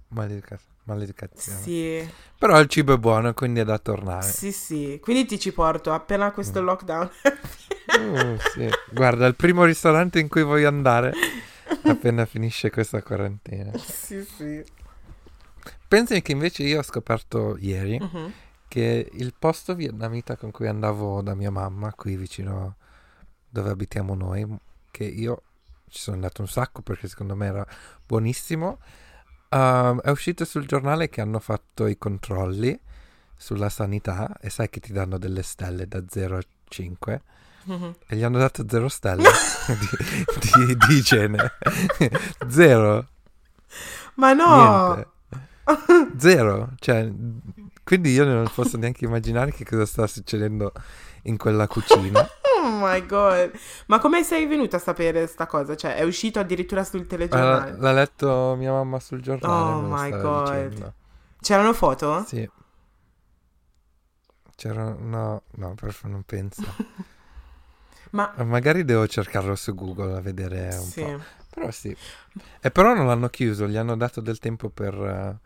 Maledica- maledicazione. Sì, Però il cibo è buono, quindi è da tornare. sì, sì. Quindi ti ci porto appena questo Mm. lockdown. Uh, sì. Guarda, il primo ristorante in cui voglio andare appena finisce questa quarantena. sì, sì. Pensi che invece io ho scoperto ieri Mhm. che il posto vietnamita con cui andavo da mia mamma, qui vicino dove abitiamo noi, che io ci sono andato un sacco perché secondo me era buonissimo, ehm, è uscito sul giornale che hanno fatto i controlli sulla sanità e sai che ti danno delle stelle da 0 a 5 Mhm. e gli hanno dato 0 stelle di, di- di igiene. Zero. Ma no! Niente. Zero, cioè, quindi io non posso neanche immaginare che cosa sta succedendo in quella cucina. Oh my god. Ma come sei venuta a sapere sta cosa? Cioè, è uscito addirittura sul Eh, telegiornale. L'ha letto mia mamma sul giornale. Oh my God. dicendo. C'erano foto? Sì. C'era, no, no, per non penso. Ma Eh, Magari devo cercarlo su Google a vedere un sì. po'. Però sì. E però non l'hanno chiuso, gli hanno dato del tempo per, eh,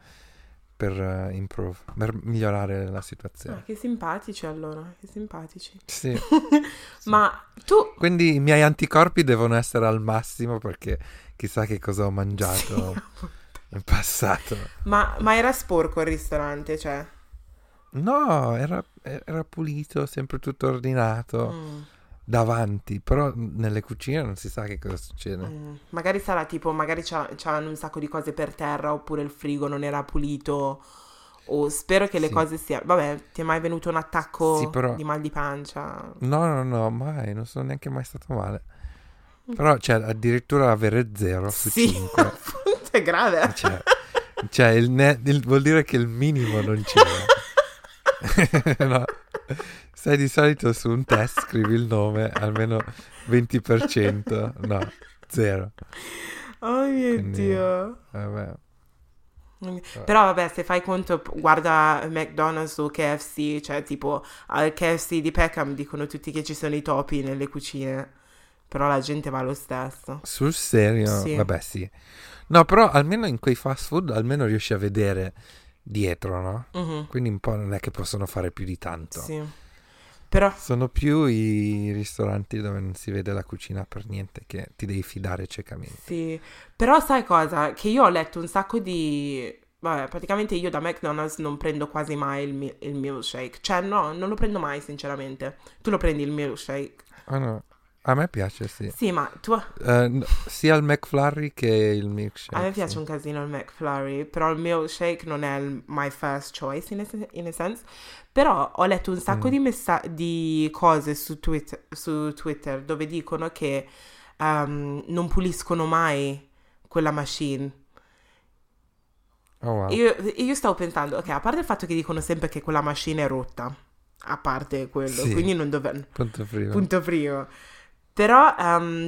per eh, improve, per migliorare la Ah, situazione. che simpatici allora, che simpatici. Sì. Ma tu Quindi i miei anticorpi devono essere al massimo perché chissà che cosa ho mangiato Sì. in passato. Ma, ma era sporco il ristorante, cioè. No, era, era pulito, sempre tutto ordinato Mm, davanti, però nelle cucine non si sa che cosa succede. mm. Magari sarà tipo, magari c'avevano un sacco di cose per terra oppure il frigo non era pulito. O spero che le Sì. cose siano. Vabbè, ti è mai venuto un attacco Sì, però- di mal di pancia? No, no, no, mai, non sono neanche mai stato male. Però, cioè, addirittura avere 0 su Sì, 5. appunto, è grave. Cioè, cioè, il ne- il- vuol dire che il minimo non c'era. no. Sai, di solito su un test scrivi il nome, almeno 20%. No, zero. Oh mio Quindi- Dio. Vabbè. Però vabbè, se fai conto, guarda McDonald's o KFC, cioè tipo al KFC di Peckham dicono tutti che ci sono i topi nelle cucine, però la gente va lo stesso. Sul serio? Sì. Vabbè, sì. No, però almeno in quei fast food almeno riesci a vedere dietro, no? Mhm, Quindi un po' non è che possono fare più di tanto. Sì. Però Sono più i ristoranti dove non si vede la cucina per niente, che ti devi fidare ciecamente. Sì, però sai cosa? Che io ho letto un sacco di... Vabbè, praticamente io da McDonald's non prendo quasi mai il, mi- il milkshake. Cioè, no, non lo prendo mai, sinceramente. Tu lo prendi il milkshake? Ah, no. A me piace, sì. Sì, ma tu... N- sia il McFlurry che il milkshake. A me piace sì. un casino il McFlurry, però il milkshake non è il my first choice, in a, in a sense. Però ho letto un sacco Mm. di, messa- di cose su Twitter, su Twitter dove dicono che ehm, non puliscono mai quella machine. Oh, wow. Io, io stavo pensando, ok, a parte il fatto che dicono sempre che quella machine è rotta, a parte quello, Sì. quindi non dove... Punto primo. Punto primo. Però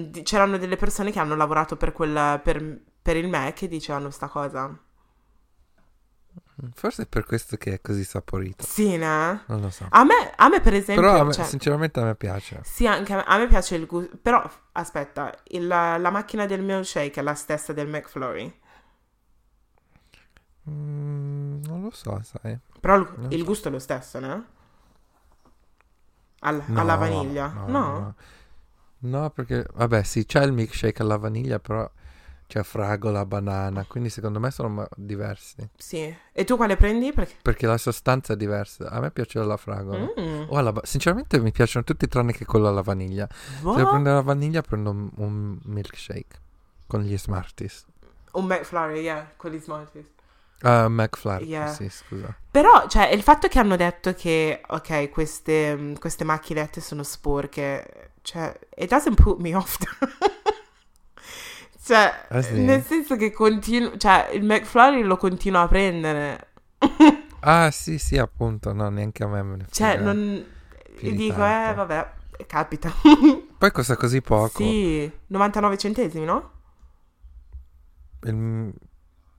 di- c'erano delle persone che hanno lavorato per, quella, per, per il Mac e dicevano sta cosa. Forse è per questo che è così saporito. Sì, ne? Non lo so. A me, a me per esempio... Però me- cioè, sinceramente a me piace. sì, anche a me, a me piace il gusto. Però, aspetta, il- la, la macchina del milkshake è la stessa del McFlurry. Mm, non lo so, sai. Però il, il so. gusto è lo stesso, ne? Al- No, alla vaniglia. No, No? no. No, perché, vabbè, sì, c'è il milkshake alla vaniglia, però c'è fragola, banana, quindi secondo me sono ma- diversi. Sì. E tu quale prendi? Perché... Perché la sostanza è diversa. A me piace la fragola. Mm. O alla ba- sinceramente mi piacciono tutti tranne che quello alla vaniglia. Se Boh. prendere la vaniglia prendo un, un milkshake con gli Smarties. Un McFlurry, yeah, quelli Smarties. Ah, McFlurry, Yeah. sì, scusa. Però, cioè, il fatto che hanno detto che, ok, queste, mm, queste macchinette sono sporche, cioè, it doesn't put me off. cioè, Ah, sì? nel senso che continuo, cioè, il McFlurry lo continuo a prendere. Ah, sì, sì, appunto, no, neanche a me me ne Cioè, frega non... E di dico, tanto. eh, vabbè, capita. Poi costa così poco. Sì, 99 centesimi, no? Il-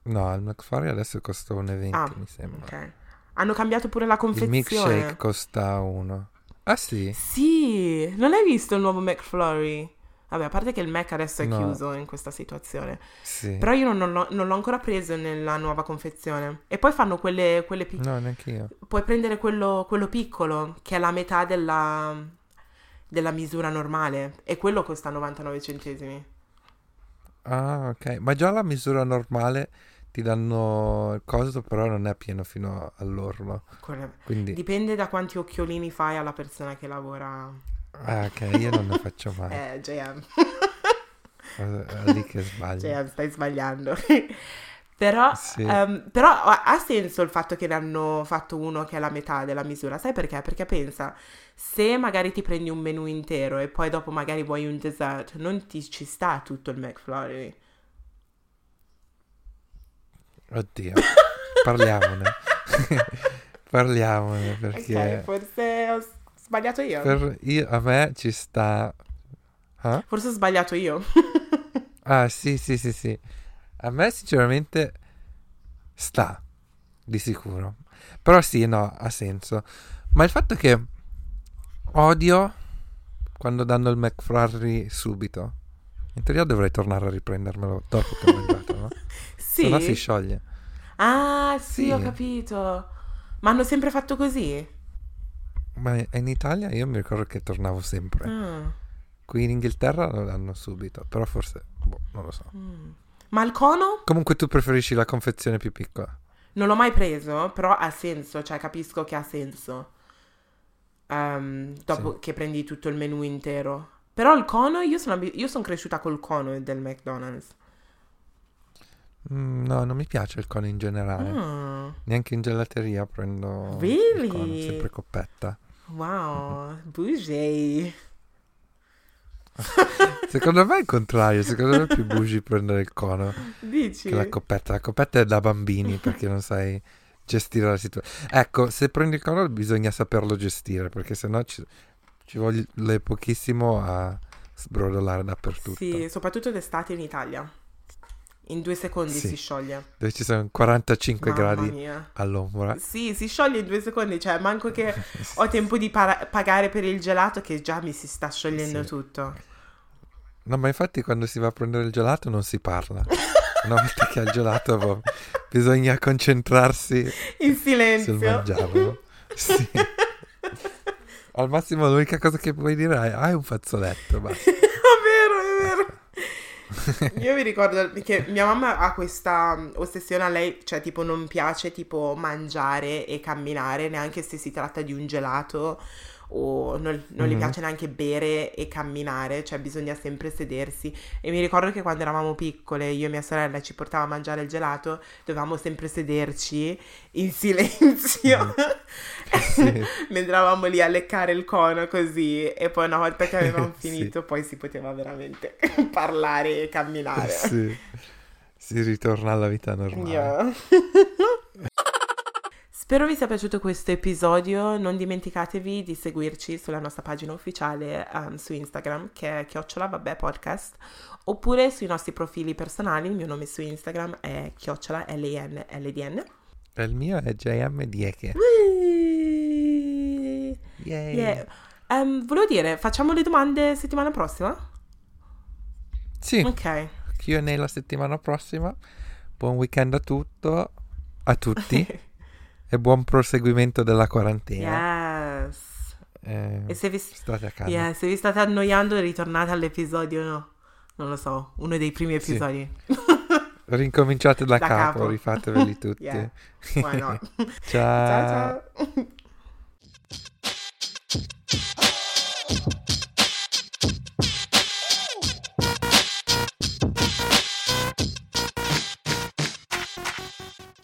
No, il McFlurry adesso costa 1,20 Ah, mi sembra. Ok. Hanno cambiato pure la Il confezione. milkshake costa 1. Ah sì? Sì, non hai visto il nuovo McFlurry? Vabbè, a parte che il Mac adesso è No. chiuso in questa situazione. Sì. Però io non l'ho, non l'ho ancora preso nella nuova confezione. E poi fanno quelle, quelle piccole. No, neanche io. Puoi prendere quello, quello piccolo, che è la metà della, della misura normale. E quello costa 99 centesimi. Ah, ok. Ma già la misura normale ti danno il coso, però non è pieno fino all'orlo. Quindi, Dipende da quanti occhiolini fai alla persona che lavora. ah, ok, io non ne faccio mai. Eh, JM. È lì che sbaglio. JM, stai sbagliando. Però, Sì. ehm, però ha ha senso il fatto che ne hanno fatto uno che è la metà della misura. Sai perché? Perché pensa, se magari ti prendi un menù intero e poi dopo magari vuoi un dessert, non ti ci sta tutto il McFlurry. Oddio, parliamone. parliamone perché Ok, forse ho sbagliato io. per io, a me ci sta... Ah? Forse ho sbagliato io. Ah, sì, sì, sì, sì. A me sinceramente sta, di sicuro. Però sì, no, ha senso. Ma il fatto che odio quando danno il McFlurry subito. In teoria dovrei tornare a riprendermelo dopo che ho mangiato, no? sì. Se no si scioglie. Ah, sì, Sì. ho capito. Ma hanno sempre fatto così? Ma in Italia io mi ricordo che tornavo sempre. Ah, Qui in Inghilterra lo danno subito, però forse, boh, non lo so. mm. Ma il cono? Comunque tu preferisci la confezione più piccola. Non l'ho mai preso, però ha senso, cioè capisco che ha senso. Ehm, dopo Sì. che prendi tutto il menù intero. Però il cono, io sono, io sono cresciuta col cono del McDonald's. Mm, no, non mi piace il cono in generale. Ah, Neanche in gelateria prendo Really? il cono, sempre coppetta. wow, bougie. Secondo me è il contrario, secondo me è più bougie prendere il cono Dici? che la coppetta. La coppetta è da bambini perché non sai gestire la situazione. Ecco, se prendi il coro bisogna saperlo gestire, perché sennò ci, ci vuole pochissimo a sbrodolare dappertutto. Sì, soprattutto d'estate in Italia. In due secondi Sì. si scioglie. Dove ci sono 45 Mamma gradi mia. all'ombra. Sì, si scioglie in due secondi, cioè manco che ho tempo di para- pagare per il gelato che già mi si sta sciogliendo Sì. tutto. No, ma infatti quando si va a prendere il gelato non si parla. Una volta che ha il gelato boh, bisogna concentrarsi In sul silenzio. mangiarlo. Sì. Al massimo l'unica cosa che puoi dire è hai un fazzoletto, basta. È vero, è vero. Io mi ricordo che mia mamma ha questa mm, ossessione a lei, cioè tipo non piace tipo mangiare e camminare, neanche se si tratta di un gelato o non, non le Mhm. piace neanche bere e camminare, cioè bisogna sempre sedersi. E mi ricordo che quando eravamo piccole, io e mia sorella ci portava a mangiare il gelato, dovevamo sempre sederci in silenzio. Sì. Mentre eravamo lì a leccare il cono così e poi una volta che avevamo Sì. finito poi si poteva veramente parlare e camminare. Sì. Si ritorna alla vita normale. Yeah. Spero vi sia piaciuto questo episodio, non dimenticatevi di seguirci sulla nostra pagina ufficiale um, su Instagram che è chiocciola vabbè podcast oppure sui nostri profili personali, il mio nome su Instagram è chiocciola L-I-N-L-D-N. E il mio è JM Dieke. Whee! Yay. Yeah. Ehm, volevo dire, facciamo le domande settimana prossima? Sì, Ok. Q&A la settimana prossima. Buon weekend a tutto, a tutti e buon proseguimento della quarantena. Yes. Eh, e se vi, state a casa. Yeah, se vi state annoiando ritornate all'episodio, no? non lo so, uno dei primi episodi. Sì. Rincominciate da, da capo, capo, rifateveli tutti. Yeah. ciao. ciao, ciao.